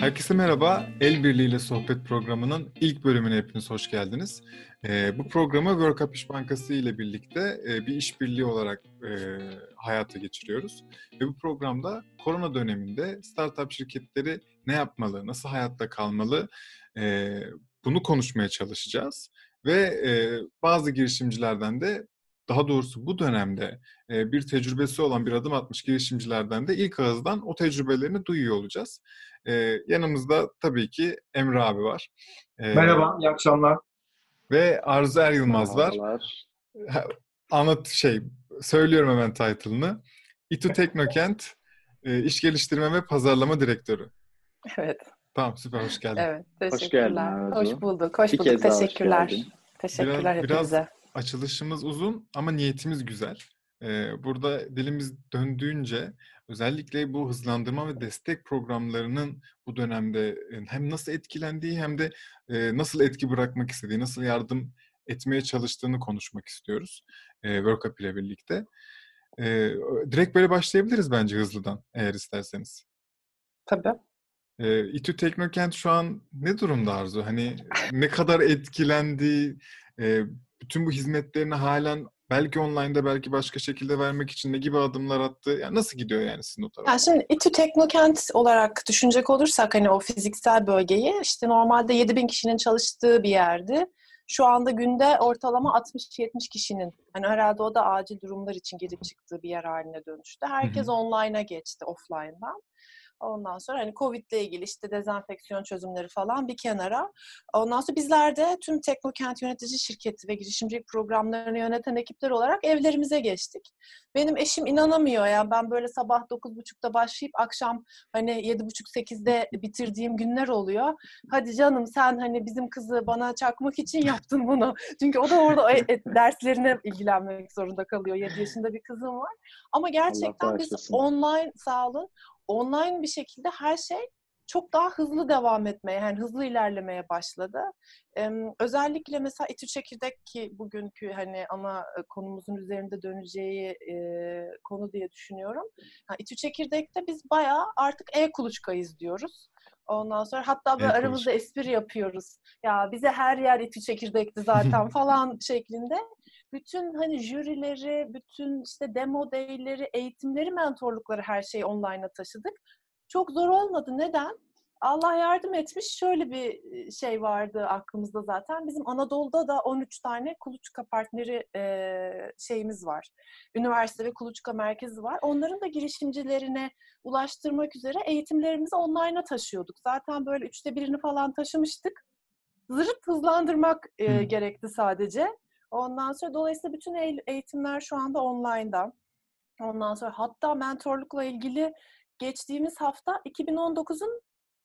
Herkese merhaba. El Birliğiyle Sohbet programının ilk bölümüne hepiniz hoş geldiniz. Ee, bu programı World Up İş Bankası ile birlikte e, bir işbirliği olarak e, hayata geçiriyoruz. Ve bu programda korona döneminde startup şirketleri ne yapmalı, nasıl hayatta kalmalı e, bunu konuşmaya çalışacağız. Ve e, bazı girişimcilerden de daha doğrusu bu dönemde e, bir tecrübesi olan bir adım atmış girişimcilerden de ilk ağızdan o tecrübelerini duyuyor olacağız. E, yanımızda tabii ki Emre abi var. E, Merhaba, iyi akşamlar. Ve Arzu Er Yılmaz var. Anlat şey, söylüyorum hemen title'ını. İTÜ Teknokent e, İş Geliştirme ve Pazarlama Direktörü. Evet. Tamam süper, hoş geldin. Evet, teşekkürler. Hoş, hoş bulduk, hoş bulduk. Teşekkürler. Teşekkürler biraz, hepinize. Biraz açılışımız uzun ama niyetimiz güzel. Burada dilimiz döndüğünce özellikle bu hızlandırma ve destek programlarının bu dönemde hem nasıl etkilendiği hem de nasıl etki bırakmak istediği, nasıl yardım etmeye çalıştığını konuşmak istiyoruz Workup ile birlikte. direkt böyle başlayabiliriz bence hızlıdan eğer isterseniz. Tabii. E, İTÜ Teknokent şu an ne durumda Arzu? Hani ne kadar etkilendi, e, bütün bu hizmetlerini halen belki online'da belki başka şekilde vermek için ne gibi adımlar attı? Yani nasıl gidiyor yani sizin o tarafa? Yani şimdi İTÜ Teknokent olarak düşünecek olursak hani o fiziksel bölgeyi işte normalde 7 bin kişinin çalıştığı bir yerdi. Şu anda günde ortalama 60-70 kişinin hani herhalde o da acil durumlar için gelip çıktığı bir yer haline dönüştü. Herkes online'a geçti offline'dan. Ondan sonra hani Covid ile ilgili işte dezenfeksiyon çözümleri falan bir kenara. Ondan sonra bizler de tüm Teknokent Yönetici Şirketi ve girişimcilik programlarını yöneten ekipler olarak evlerimize geçtik. Benim eşim inanamıyor yani ben böyle sabah 9.30'da başlayıp akşam hani 7.30-8'de bitirdiğim günler oluyor. Hadi canım sen hani bizim kızı bana çakmak için yaptın bunu. Çünkü o da orada derslerine ilgilenmek zorunda kalıyor. 7 yaşında bir kızım var. Ama gerçekten biz online sağ olun online bir şekilde her şey çok daha hızlı devam etmeye, yani hızlı ilerlemeye başladı. Ee, özellikle mesela İTÜ Çekirdek ki bugünkü hani ana konumuzun üzerinde döneceği e, konu diye düşünüyorum. Ha, İTÜ Çekirdek'te biz bayağı artık e-kuluçkayız diyoruz. Ondan sonra hatta böyle evet, aramızda espri yapıyoruz. Ya bize her yer İTÜ Çekirdek'ti zaten falan şeklinde bütün hani jürileri, bütün işte demo day'leri, eğitimleri, mentorlukları her şeyi online'a taşıdık. Çok zor olmadı. Neden? Allah yardım etmiş. Şöyle bir şey vardı aklımızda zaten. Bizim Anadolu'da da 13 tane kuluçka partneri e, şeyimiz var. Üniversite ve kuluçka merkezi var. Onların da girişimcilerine ulaştırmak üzere eğitimlerimizi online'a taşıyorduk. Zaten böyle üçte birini falan taşımıştık. Zırıt hızlandırmak e, gerekti sadece. Ondan sonra dolayısıyla bütün eğitimler şu anda online'da. Ondan sonra hatta mentorlukla ilgili geçtiğimiz hafta 2019'un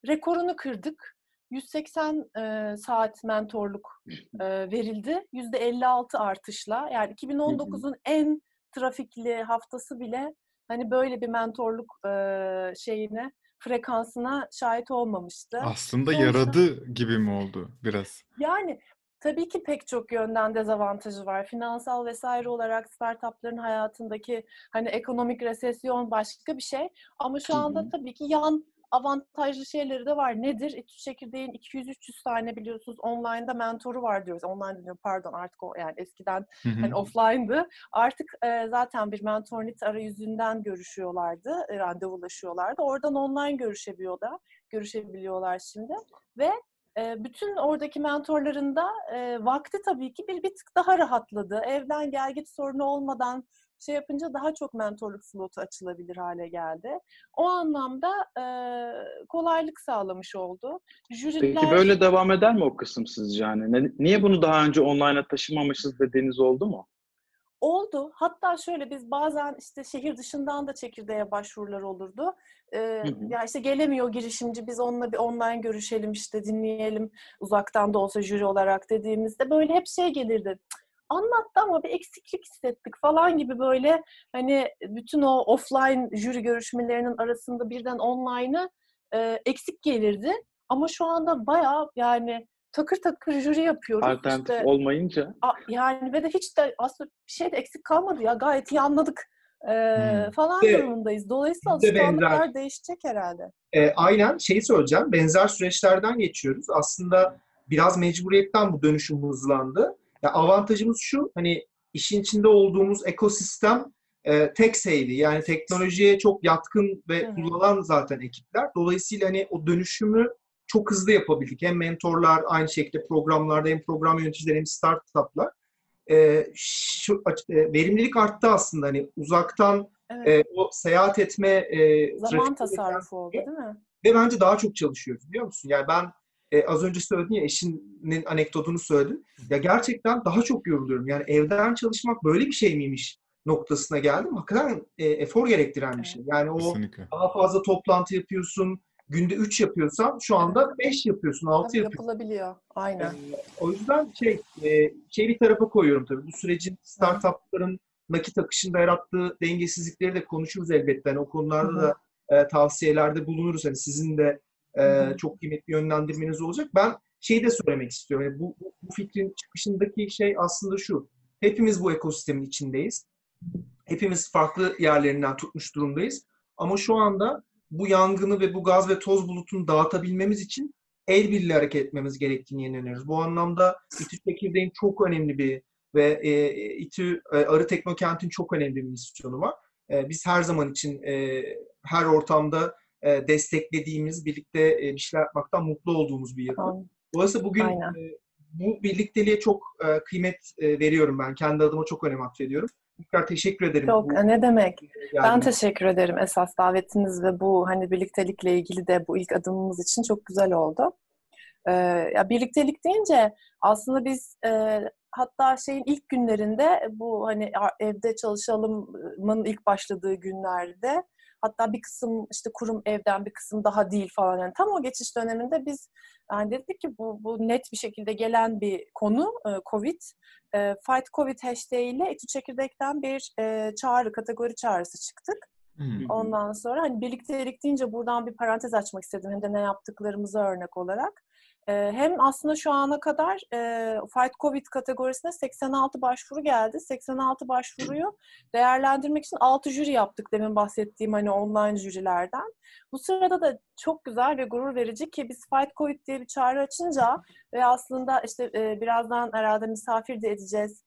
rekorunu kırdık. 180 e, saat mentorluk e, verildi. %56 artışla. Yani 2019'un en trafikli haftası bile hani böyle bir mentorluk e, şeyine frekansına şahit olmamıştı. Aslında Sonuçta, yaradı gibi mi oldu biraz? Yani Tabii ki pek çok yönden dezavantajı var. Finansal vesaire olarak startupların hayatındaki hani ekonomik resesyon başka bir şey. Ama şu anda tabii ki yan avantajlı şeyleri de var. Nedir? İTÜ Çekirdeğin 200-300 tane biliyorsunuz online'da mentoru var diyoruz. Online diyorum pardon artık o yani eskiden hani offline'dı. Artık e, zaten bir mentornit arayüzünden görüşüyorlardı, e, randevulaşıyorlardı. Oradan online görüşebiliyorlar, görüşebiliyorlar şimdi ve bütün oradaki mentorların da e, vakti tabii ki bir, bir tık daha rahatladı. Evden gel git sorunu olmadan şey yapınca daha çok mentorluk slotu açılabilir hale geldi. O anlamda e, kolaylık sağlamış oldu. Jüriler... Peki böyle devam eder mi o kısım sizce yani? Niye bunu daha önce online'a taşımamışız dediğiniz oldu mu? Oldu. Hatta şöyle biz bazen işte şehir dışından da çekirdeğe başvurular olurdu. Ee, hı hı. Ya işte gelemiyor girişimci biz onunla bir online görüşelim işte dinleyelim uzaktan da olsa jüri olarak dediğimizde böyle hep şey gelirdi. Anlattı ama bir eksiklik hissettik falan gibi böyle hani bütün o offline jüri görüşmelerinin arasında birden online'ı e, eksik gelirdi. Ama şu anda bayağı yani takır takır jüri yapıyoruz. Alternatif işte, olmayınca. yani ve de hiç de aslında bir şey de eksik kalmadı ya. Gayet iyi anladık e, Hmm. falan Ve- durumundayız. Dolayısıyla benzer. alışkanlıklar değişecek herhalde. E, aynen şeyi söyleyeceğim. Benzer süreçlerden geçiyoruz. Aslında biraz mecburiyetten bu dönüşüm hızlandı. Ya avantajımız şu, hani işin içinde olduğumuz ekosistem e, tek sayılı. Yani teknolojiye çok yatkın ve Hı hı. kullanan zaten ekipler. Dolayısıyla hani o dönüşümü çok hızlı yapabildik. Hem mentorlar aynı şekilde programlarda hem program yöneticileri hem startuplar. E, şu, e, verimlilik arttı aslında. Hani uzaktan Evet. e, o seyahat etme e, Zaman tasarrufu oldu değil mi? ve bence daha çok çalışıyoruz biliyor musun? Yani ben e, az önce söyledin ya eşinin anekdotunu söyledin. Ya gerçekten daha çok yoruluyorum. Yani evden çalışmak böyle bir şey miymiş noktasına geldim. Hakikaten e, efor gerektiren bir şey. Yani o Kesinlikle. daha fazla toplantı yapıyorsun. Günde 3 yapıyorsan şu anda 5 yapıyorsun, 6 Tabii yapıyorsun. yapılabiliyor. Aynen. Ee, o yüzden şey, e, şey bir tarafa koyuyorum tabii. Bu sürecin startupların nakit akışında yarattığı dengesizlikleri de konuşuruz elbette. Yani o konularda Hı hı. da e, tavsiyelerde bulunuruz. Hani sizin de e, çok kıymetli yönlendirmeniz olacak. Ben şeyi de söylemek istiyorum. Yani bu, bu fikrin çıkışındaki şey aslında şu. Hepimiz bu ekosistemin içindeyiz. Hepimiz farklı yerlerinden tutmuş durumdayız. Ama şu anda bu yangını ve bu gaz ve toz bulutunu dağıtabilmemiz için el birliği hareket etmemiz gerektiğini inanıyoruz. Bu anlamda İTÜ Tekirdağ'ın çok önemli bir ve e, İTÜ e, Arı Teknokent'in çok önemli bir misyonu var. E, biz her zaman için e, her ortamda e, desteklediğimiz, birlikte e, bir şeyler yapmaktan mutlu olduğumuz bir yapı. Dolayısıyla bugün Aynen. e, bu birlikteliğe çok e, kıymet e, veriyorum ben. Kendi adıma çok önem atfediyorum. Tekrar teşekkür ederim. Çok Bu- ne demek. Ben geldiğiniz teşekkür ederim esas davetiniz ve bu hani birliktelikle ilgili de bu ilk adımımız için çok güzel oldu. Ee, ya birliktelik deyince aslında biz e, hatta şeyin ilk günlerinde bu hani evde çalışalımın ilk başladığı günlerde hatta bir kısım işte kurum evden bir kısım daha değil falan yani tam o geçiş döneminde biz yani dedik ki bu, bu net bir şekilde gelen bir konu e, Covid. E, Fight Covid hashtag ile İTÜ Çekirdek'ten bir e, çağrı, kategori çağrısı çıktık. Hmm. Ondan sonra hani birliktelik deyince buradan bir parantez açmak istedim. Hem de ne yaptıklarımıza örnek olarak. Hem aslında şu ana kadar Fight Covid kategorisine 86 başvuru geldi. 86 başvuruyu değerlendirmek için 6 jüri yaptık demin bahsettiğim hani online jürilerden. Bu sırada da çok güzel ve gurur verici ki biz Fight Covid diye bir çağrı açınca ve aslında işte birazdan herhalde misafir de edeceğiz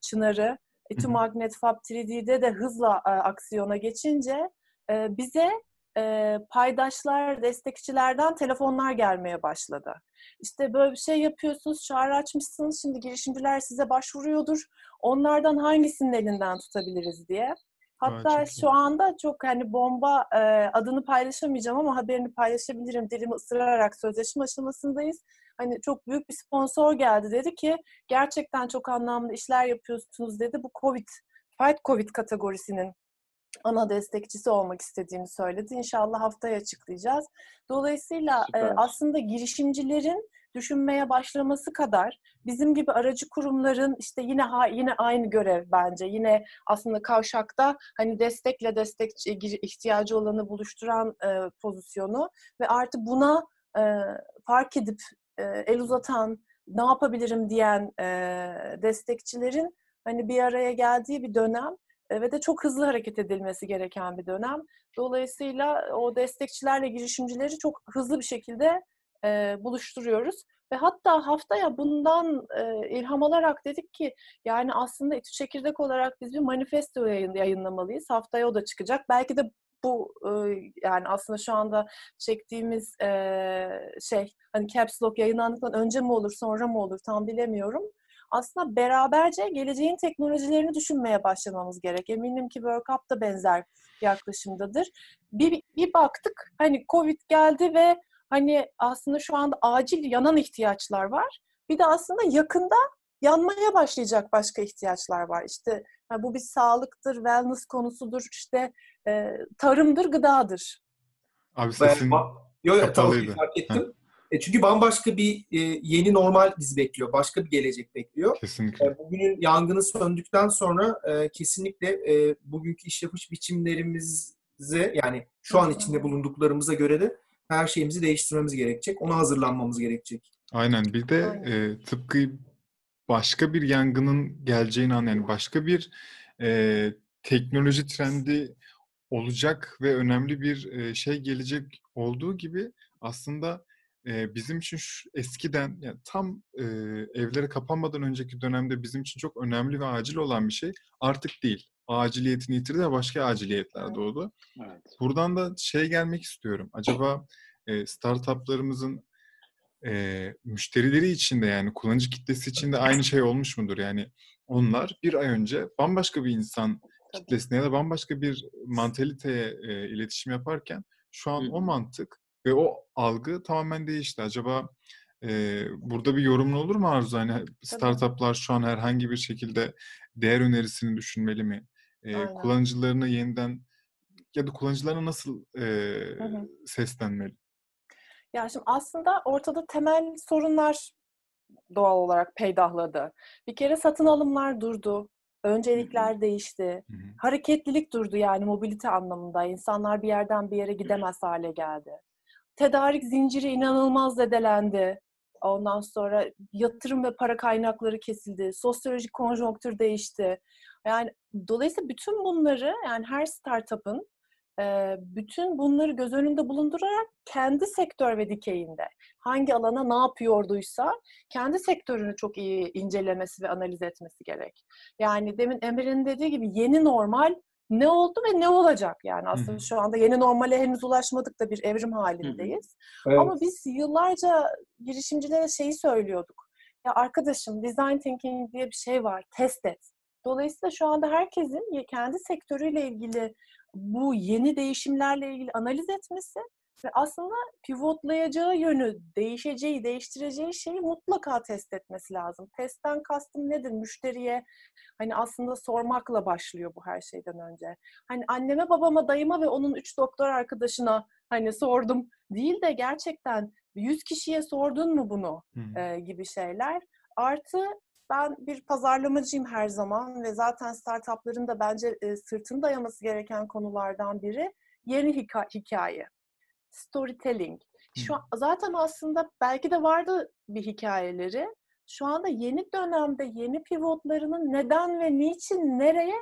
Çınar'ı. İTÜ. Magnet Fab 3D'de de hızla aksiyona geçince bize e, paydaşlar, destekçilerden telefonlar gelmeye başladı. İşte böyle bir şey yapıyorsunuz, çağrı açmışsınız, şimdi girişimciler size başvuruyordur. Onlardan hangisinin elinden tutabiliriz diye. Hatta iyi. şu anda çok hani bomba e, adını paylaşamayacağım ama haberini paylaşabilirim. Dilimi ısırarak sözleşme aşamasındayız. Hani çok büyük bir sponsor geldi dedi ki gerçekten çok anlamlı işler yapıyorsunuz dedi. Bu Covid, Fight Covid kategorisinin ana destekçisi olmak istediğini söyledi. İnşallah haftaya açıklayacağız. Dolayısıyla e, aslında girişimcilerin düşünmeye başlaması kadar bizim gibi aracı kurumların işte yine ha, yine aynı görev bence. Yine aslında kavşakta hani destekle destek ihtiyacı olanı buluşturan e, pozisyonu ve artı buna e, fark edip e, el uzatan, ne yapabilirim diyen e, destekçilerin hani bir araya geldiği bir dönem e, ve de çok hızlı hareket edilmesi gereken bir dönem. Dolayısıyla o destekçilerle girişimcileri çok hızlı bir şekilde e, buluşturuyoruz. Ve hatta haftaya bundan e, ilham alarak dedik ki yani aslında İTÜ Çekirdek olarak biz bir manifesto yayın, yayınlamalıyız. Haftaya o da çıkacak. Belki de bu e, yani aslında şu anda çektiğimiz e, şey hani Caps Lock yayınlandıktan önce mi olur sonra mı olur tam bilemiyorum. Aslında beraberce geleceğin teknolojilerini düşünmeye başlamamız gerek. Eminim ki Work Up da benzer yaklaşımdadır. Bir, bir baktık hani Covid geldi ve hani aslında şu anda acil yanan ihtiyaçlar var. Bir de aslında yakında yanmaya başlayacak başka ihtiyaçlar var. İşte yani bu bir sağlıktır, wellness konusudur, işte e, tarımdır, gıdadır. Abi Ben- sesin ba- Yo, yo, tamam kapalıydı. fark ettim. E, çünkü bambaşka bir e, yeni normal bizi bekliyor. Başka bir gelecek bekliyor. kesinlikle. E, bugünün yangını söndükten sonra e, kesinlikle e, bugünkü iş yapış biçimlerimize yani şu an içinde bulunduklarımıza göre de her şeyimizi değiştirmemiz gerekecek. Ona hazırlanmamız gerekecek. Aynen. Bir de e, tıpkı başka bir yangının geleceğini an yani başka bir e, teknoloji trendi olacak ve önemli bir e, şey gelecek olduğu gibi aslında e, bizim için şu, eskiden yani tam e, evlere kapanmadan önceki dönemde bizim için çok önemli ve acil olan bir şey artık değil. Aciliyetini yitirdi ve başka aciliyetler doğdu. Evet. Buradan da şey gelmek istiyorum. Acaba e, startuplarımızın e, müşterileri için de yani kullanıcı kitlesi için de aynı şey olmuş mudur? Yani onlar bir ay önce bambaşka bir insan kitlesine ya da bambaşka bir mantaliteye e, iletişim yaparken şu an o mantık ve o algı tamamen değişti. Acaba e, burada bir yorumun olur mu Arzu? Hani startuplar şu an herhangi bir şekilde değer önerisini düşünmeli mi? E, kullanıcılarını yeniden ya da kullanıcılarına nasıl e, hı hı. seslenmeli? Ya şimdi aslında ortada temel sorunlar doğal olarak peydahladı. Bir kere satın alımlar durdu. Öncelikler Hı-hı. değişti. Hı-hı. Hareketlilik durdu yani mobilite anlamında. İnsanlar bir yerden bir yere gidemez hale geldi. Tedarik zinciri inanılmaz zedelendi. Ondan sonra yatırım ve para kaynakları kesildi. Sosyolojik konjonktür değişti. Yani dolayısıyla bütün bunları yani her startup'ın bütün bunları göz önünde bulundurarak kendi sektör ve dikeyinde hangi alana ne yapıyorduysa kendi sektörünü çok iyi incelemesi ve analiz etmesi gerek. Yani demin Emir'in dediği gibi yeni normal ne oldu ve ne olacak yani aslında Hı-hı. şu anda yeni normale henüz ulaşmadık da bir evrim halindeyiz. Evet. Ama biz yıllarca girişimcilere şeyi söylüyorduk. Ya arkadaşım design thinking diye bir şey var. Test et. Dolayısıyla şu anda herkesin kendi sektörüyle ilgili bu yeni değişimlerle ilgili analiz etmesi ve aslında pivotlayacağı yönü, değişeceği, değiştireceği şeyi mutlaka test etmesi lazım. Testten kastım nedir? Müşteriye hani aslında sormakla başlıyor bu her şeyden önce. Hani anneme, babama, dayıma ve onun üç doktor arkadaşına hani sordum değil de gerçekten 100 kişiye sordun mu bunu hmm. e, gibi şeyler. Artı ben bir pazarlamacıyım her zaman ve zaten startupların da bence e, sırtını dayaması gereken konulardan biri yeni hikaye, storytelling. Şu an, zaten aslında belki de vardı bir hikayeleri. Şu anda yeni dönemde yeni pivotlarının neden ve niçin nereye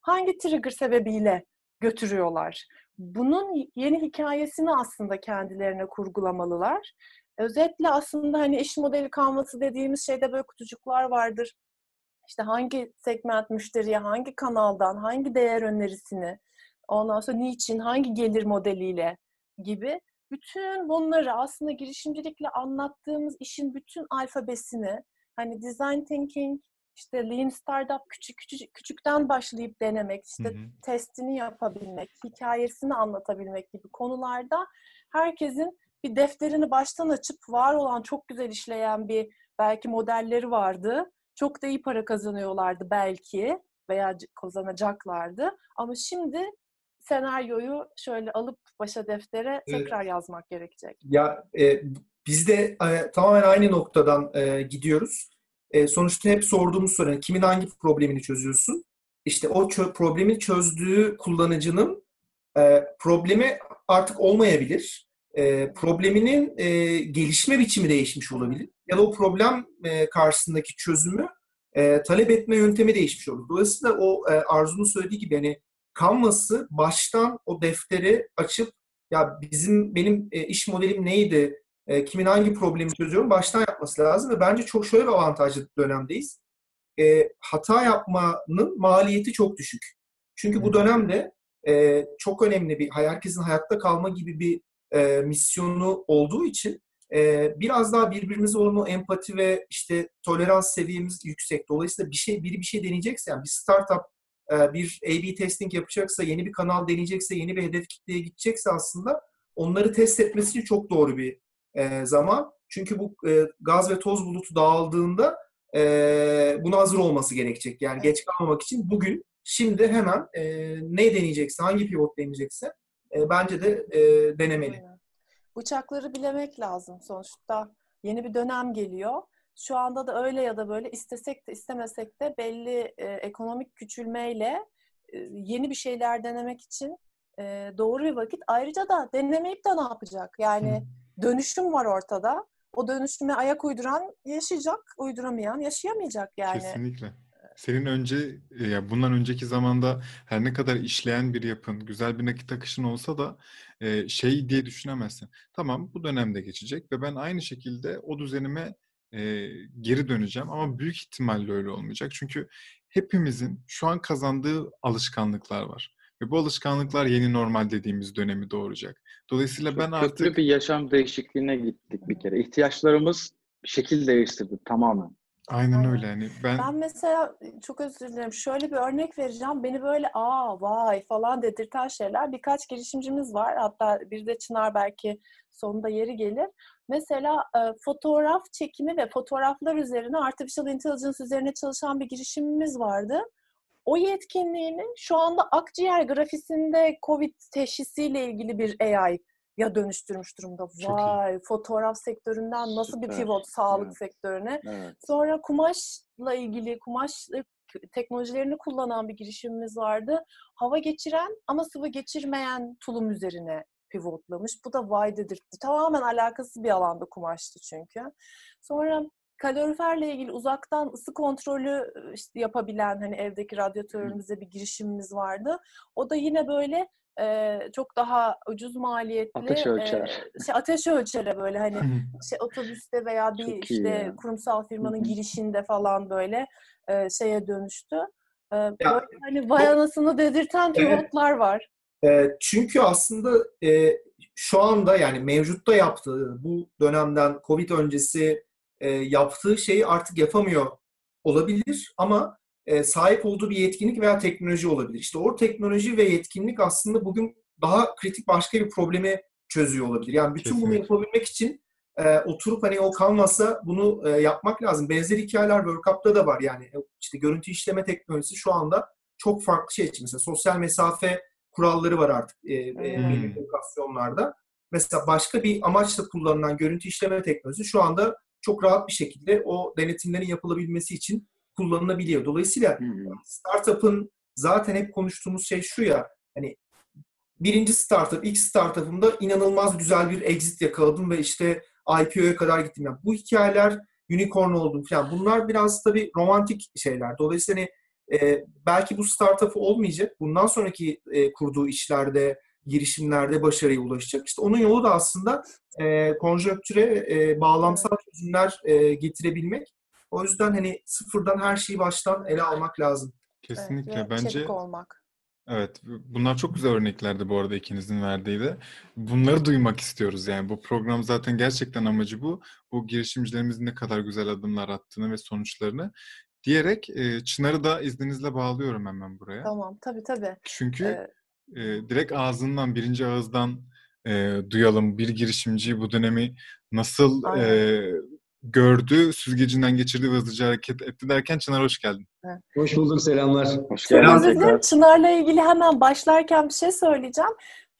hangi trigger sebebiyle götürüyorlar. Bunun yeni hikayesini aslında kendilerine kurgulamalılar. Özetle aslında hani iş modeli kalması dediğimiz şeyde böyle kutucuklar vardır. İşte hangi segment müşteriye, hangi kanaldan, hangi değer önerisini, ondan sonra niçin, hangi gelir modeliyle gibi bütün bunları aslında girişimcilikle anlattığımız işin bütün alfabesini hani design thinking, işte lean startup küçük küçük küçükten başlayıp denemek, işte hı hı. testini yapabilmek, hikayesini anlatabilmek gibi konularda herkesin bir defterini baştan açıp var olan çok güzel işleyen bir belki modelleri vardı. Çok da iyi para kazanıyorlardı belki veya kazanacaklardı. Ama şimdi senaryoyu şöyle alıp başa deftere evet. tekrar yazmak gerekecek. Ya e, biz de e, tamamen aynı noktadan e, gidiyoruz. E, sonuçta hep sorduğumuz soru kimin hangi problemini çözüyorsun? İşte o çö- problemi çözdüğü kullanıcının e, problemi artık olmayabilir e, probleminin e, gelişme biçimi değişmiş olabilir. Ya da o problem e, karşısındaki çözümü e, talep etme yöntemi değişmiş olur. Dolayısıyla o e, Arzu'nun söylediği gibi hani Canvas'ı baştan o defteri açıp ya bizim benim e, iş modelim neydi, e, kimin hangi problemi çözüyorum baştan yapması lazım ve bence çok şöyle bir avantajlı dönemdeyiz. E, hata yapmanın maliyeti çok düşük. Çünkü bu dönemde e, çok önemli bir herkesin hayatta kalma gibi bir e, misyonu olduğu için e, biraz daha birbirimize olan o empati ve işte tolerans seviyemiz yüksek. Dolayısıyla bir şey biri bir şey deneyecekse yani bir startup bir A/B testing yapacaksa, yeni bir kanal deneyecekse, yeni bir hedef kitleye gidecekse aslında onları test etmesi için çok doğru bir e, zaman. Çünkü bu e, gaz ve toz bulutu dağıldığında e, buna hazır olması gerekecek. Yani geç kalmamak için bugün, şimdi hemen e, ne deneyecekse, hangi pivot deneyecekse e, bence de e, denemeli. Bıçakları bilemek lazım sonuçta. Yeni bir dönem geliyor. Şu anda da öyle ya da böyle istesek de istemesek de belli e, ekonomik küçülmeyle e, yeni bir şeyler denemek için e, doğru bir vakit. Ayrıca da denemeyip de ne yapacak? Yani dönüşüm var ortada. O dönüşüme ayak uyduran yaşayacak, uyduramayan yaşayamayacak yani. Kesinlikle. senin önce ya bundan önceki zamanda her ne kadar işleyen bir yapın, güzel bir nakit akışın olsa da e, şey diye düşünemezsin. Tamam bu dönemde geçecek ve ben aynı şekilde o düzenime e, geri döneceğim ama büyük ihtimalle öyle olmayacak. Çünkü hepimizin şu an kazandığı alışkanlıklar var. Ve bu alışkanlıklar yeni normal dediğimiz dönemi doğuracak. Dolayısıyla Çok ben köklü artık bir yaşam değişikliğine gittik bir kere. İhtiyaçlarımız şekil değiştirdi tamamen. Aynen öyle yani ben Ben mesela çok özür dilerim. Şöyle bir örnek vereceğim. Beni böyle aa vay falan dedirten şeyler. Birkaç girişimcimiz var. Hatta bir de Çınar belki sonunda yeri gelir. Mesela e, fotoğraf çekimi ve fotoğraflar üzerine artificial intelligence üzerine çalışan bir girişimimiz vardı. O yetkinliğini şu anda akciğer grafisinde COVID teşhisiyle ilgili bir AI ya dönüştürmüş durumda. Vay fotoğraf sektöründen nasıl bir Süper. pivot sağlık Evet. sektörüne. Evet. Sonra kumaşla ilgili kumaş teknolojilerini kullanan bir girişimimiz vardı. Hava geçiren ama sıvı geçirmeyen tulum üzerine pivotlamış. Bu da vay dedirtti. Tamamen alakasız bir alanda kumaştı çünkü. Sonra kaloriferle ilgili uzaktan ısı kontrolü işte yapabilen hani evdeki radyatörümüzde bir girişimimiz vardı. O da yine böyle e, çok daha ucuz maliyetli Ateş ölçer. e, şey, ateş ölçere böyle hani şey otobüste veya bir Çok işte ya. kurumsal firmanın girişinde falan böyle e, şeye dönüştü. E, böyle Ya, hani vay anasını dedirten Evet. pivotlar var. E, çünkü aslında e, şu anda yani mevcutta yaptığı bu dönemden Covid öncesi e, yaptığı şeyi artık yapamıyor olabilir ama e, sahip olduğu bir yetkinlik veya teknoloji olabilir. İşte o teknoloji ve yetkinlik aslında bugün daha kritik başka bir problemi çözüyor olabilir. Yani bütün bunu Kesinlikle. yapabilmek için e, oturup hani o kalmasa bunu e, yapmak lazım. Benzer hikayeler World Cup'ta da var. Yani işte görüntü işleme teknolojisi şu anda çok farklı şey için. Mesela sosyal mesafe kuralları var artık e, e, Hmm. lokasyonlarda. Mesela başka bir amaçla kullanılan görüntü işleme teknolojisi şu anda çok rahat bir şekilde o denetimlerin yapılabilmesi için kullanılabiliyor. Dolayısıyla startup'ın zaten hep konuştuğumuz şey şu ya hani birinci startup, ilk startup'ımda inanılmaz güzel bir exit yakaladım ve işte IPO'ya kadar gittim. Yani bu hikayeler unicorn oldum falan. Bunlar biraz tabii romantik şeyler. Dolayısıyla hani, e, belki bu startup olmayacak. Bundan sonraki e, kurduğu işlerde, girişimlerde başarıya ulaşacak. İşte onun yolu da aslında e, konjonktüre e, bağlamsal çözümler e, getirebilmek. O yüzden hani sıfırdan her şeyi baştan ele almak lazım. kesinlikle Evet, ve bence olmak. Evet, bunlar çok güzel örneklerdi bu arada ikinizin verdiği de. Bunları duymak istiyoruz yani. Bu program zaten gerçekten amacı bu. Bu girişimcilerimizin ne kadar güzel adımlar attığını ve sonuçlarını diyerek e, Çınar'ı da izninizle bağlıyorum hemen buraya. Tamam tabii tabii. Çünkü Ee, e, direkt ağzından, birinci ağızdan e, duyalım bir girişimci bu dönemi nasıl e. gördü, süzgecinden geçirdi ve hızlıca hareket etti derken Çınar hoş geldin. Hoş bulduk, selamlar. Hoş Çok geldin tekrar. Çınar'la ilgili hemen başlarken bir şey söyleyeceğim.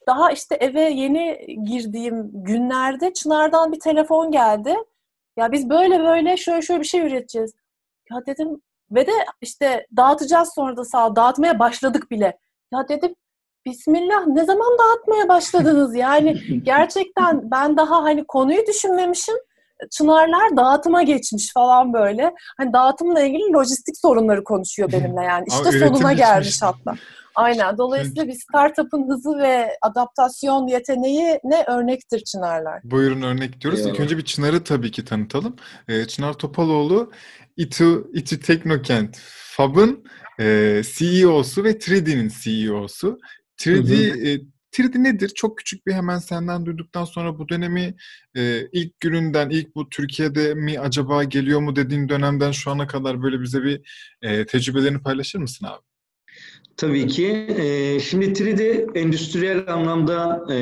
Daha işte eve yeni girdiğim günlerde Çınar'dan bir telefon geldi. Ya biz böyle böyle şöyle şöyle bir şey üreteceğiz. Ya dedim ve de işte dağıtacağız sonra da sağ dağıtmaya başladık bile. Ya dedim Bismillah ne zaman dağıtmaya başladınız? Yani gerçekten ben daha hani konuyu düşünmemişim. Çınarlar dağıtıma geçmiş falan böyle. Hani dağıtımla ilgili lojistik sorunları konuşuyor benimle yani. İşte üretim sonuna gelmiş hatta. Aynen. Dolayısıyla bir startup'ın hızı ve adaptasyon yeteneği ne örnektir Çınarlar. Buyurun örnek diyoruz. İlk önce bir Çınar'ı tabii ki tanıtalım. Ee, Çınar Topaloğlu, İTÜ, İTÜ Teknokent Fab'ın e, CEO'su ve 3D'nin CEO'su. 3D, e, 3D nedir? Çok küçük bir hemen senden duyduktan sonra bu dönemi e, ilk gününden, ilk bu Türkiye'de mi acaba geliyor mu dediğin dönemden şu ana kadar böyle bize bir e, tecrübelerini paylaşır mısın abi? Tabii ki. Ee, şimdi 3D endüstriyel anlamda e,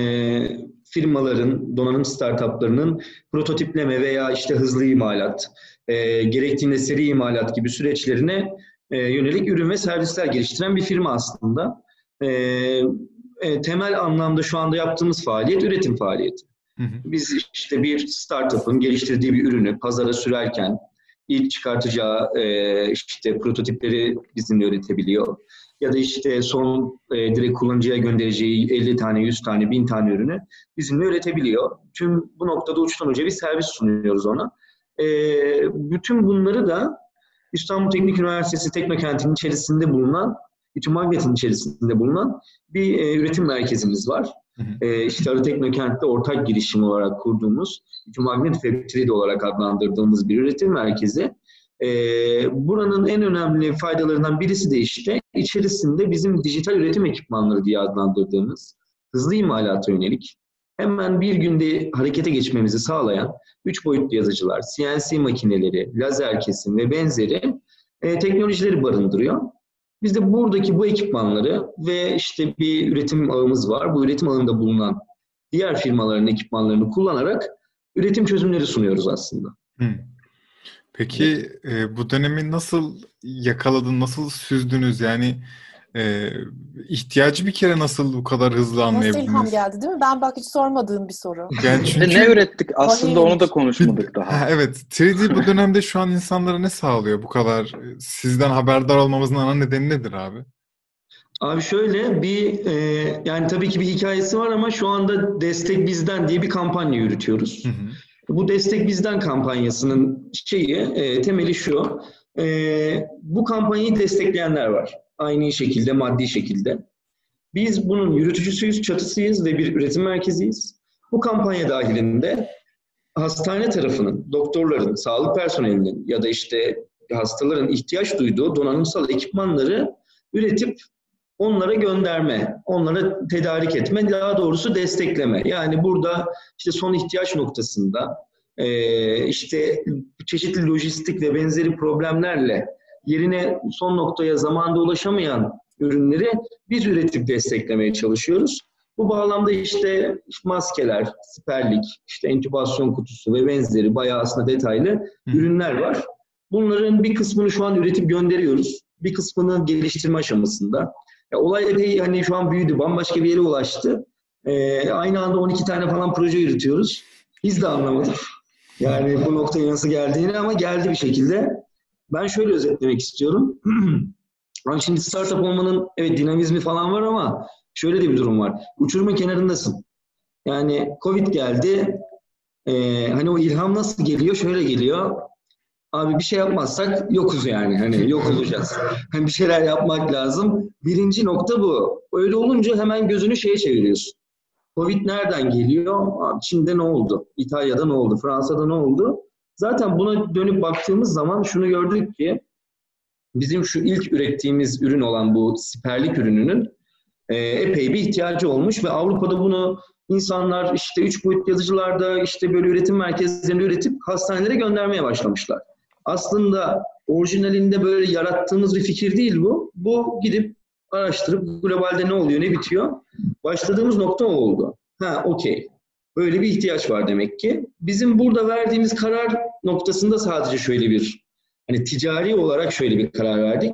firmaların, donanım startuplarının prototipleme veya işte hızlı imalat, e, gerektiğinde seri imalat gibi süreçlerine e, yönelik ürün ve servisler geliştiren bir firma aslında. E, e, temel anlamda şu anda yaptığımız faaliyet üretim faaliyeti. Hı hı. Biz işte bir startup'ın geliştirdiği bir ürünü pazara sürerken ilk çıkartacağı e, işte prototipleri bizimle üretebiliyor. Ya da işte son e, direkt kullanıcıya göndereceği 50 tane, 100 tane, 1000 tane ürünü bizimle üretebiliyor. Tüm bu noktada uçtan uca bir servis sunuyoruz ona. E, bütün bunları da İstanbul Teknik Üniversitesi Teknokent'in içerisinde bulunan, İTÜ Magnet'in içerisinde bulunan bir e, üretim merkezimiz var. E, işte Arı Teknokent'te ortak girişim olarak kurduğumuz, İTÜ Magnet Factory olarak adlandırdığımız bir üretim merkezi. E, buranın en önemli faydalarından birisi de işte içerisinde bizim dijital üretim ekipmanları diye adlandırdığımız hızlı imalata yönelik hemen bir günde harekete geçmemizi sağlayan 3 boyutlu yazıcılar, CNC makineleri, lazer kesim ve benzeri e, teknolojileri barındırıyor. Biz de buradaki bu ekipmanları ve işte bir üretim ağımız var. Bu üretim ağında bulunan diğer firmaların ekipmanlarını kullanarak üretim çözümleri sunuyoruz aslında. Hmm. Peki e, bu dönemi nasıl yakaladın, nasıl süzdünüz? Yani e, ihtiyacı bir kere nasıl bu kadar hızlı anlayabildiniz? Nasıl ilham geldi değil mi? Ben bak hiç sormadığım bir soru. Yani çünkü... ne ürettik? Aslında onu da konuşmadık daha. Ha, evet. 3D bu dönemde şu an insanlara ne sağlıyor? Bu kadar sizden haberdar olmamızın ana nedeni nedir abi? Abi şöyle bir e, yani tabii ki bir hikayesi var ama şu anda Destek Bizden diye bir kampanya yürütüyoruz. Hı hı. Bu Destek Bizden kampanyasının şeyi, e, temeli şu. E, bu kampanyayı destekleyenler var. Aynı şekilde, maddi şekilde. Biz bunun yürütücüsüyüz, çatısıyız ve bir üretim merkeziyiz. Bu kampanya dahilinde hastane tarafının, doktorların, sağlık personelinin ya da işte hastaların ihtiyaç duyduğu donanımsal ekipmanları üretip onlara gönderme, onlara tedarik etme, daha doğrusu destekleme. Yani burada işte son ihtiyaç noktasında işte çeşitli lojistik ve benzeri problemlerle yerine son noktaya zamanda ulaşamayan ürünleri biz üretip desteklemeye çalışıyoruz. Bu bağlamda işte maskeler, siperlik, işte entübasyon kutusu ve benzeri bayağı aslında detaylı Hı. ürünler var. Bunların bir kısmını şu an üretip gönderiyoruz. Bir kısmını geliştirme aşamasında. Ya olay epey hani şu an büyüdü, bambaşka bir yere ulaştı. Ee, aynı anda 12 tane falan proje yürütüyoruz. Biz de anlamadık. Yani bu noktaya nasıl geldiğini ama geldi bir şekilde. Ben şöyle özetlemek istiyorum. Yani şimdi startup olmanın evet dinamizmi falan var ama şöyle de bir durum var. Uçurumun kenarındasın. Yani Covid geldi. Ee, hani o ilham nasıl geliyor? Şöyle geliyor. Abi bir şey yapmazsak yokuz yani. Hani yok olacağız. Hani bir şeyler yapmak lazım. Birinci nokta bu. Öyle olunca hemen gözünü şeye çeviriyorsun. Covid nereden geliyor? Çin'de ne oldu? İtalya'da ne oldu? Fransa'da ne oldu? Zaten buna dönüp baktığımız zaman şunu gördük ki bizim şu ilk ürettiğimiz ürün olan bu siperlik ürününün e, epey bir ihtiyacı olmuş ve Avrupa'da bunu insanlar işte üç boyut yazıcılarda işte böyle üretim merkezlerinde üretip hastanelere göndermeye başlamışlar. Aslında orijinalinde böyle yarattığımız bir fikir değil bu. Bu gidip araştırıp globalde ne oluyor, ne bitiyor. Başladığımız nokta oldu. Ha okey. Böyle bir ihtiyaç var demek ki. Bizim burada verdiğimiz karar noktasında sadece şöyle bir hani ticari olarak şöyle bir karar verdik.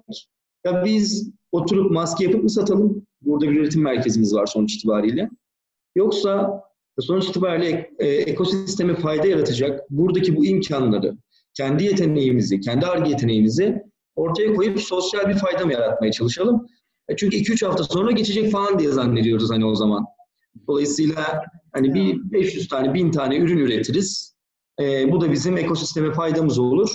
Ya biz oturup maske yapıp mı satalım? Burada bir üretim merkezimiz var sonuç itibariyle. Yoksa sonuç itibariyle e, ekosisteme fayda yaratacak buradaki bu imkanları, kendi yeteneğimizi, kendi arge yeteneğimizi ortaya koyup sosyal bir fayda mı yaratmaya çalışalım? E çünkü 2-3 hafta sonra geçecek falan diye zannediyoruz hani o zaman. Dolayısıyla hani bir 500 tane, 1000 tane ürün üretiriz. E, bu da bizim ekosisteme faydamız olur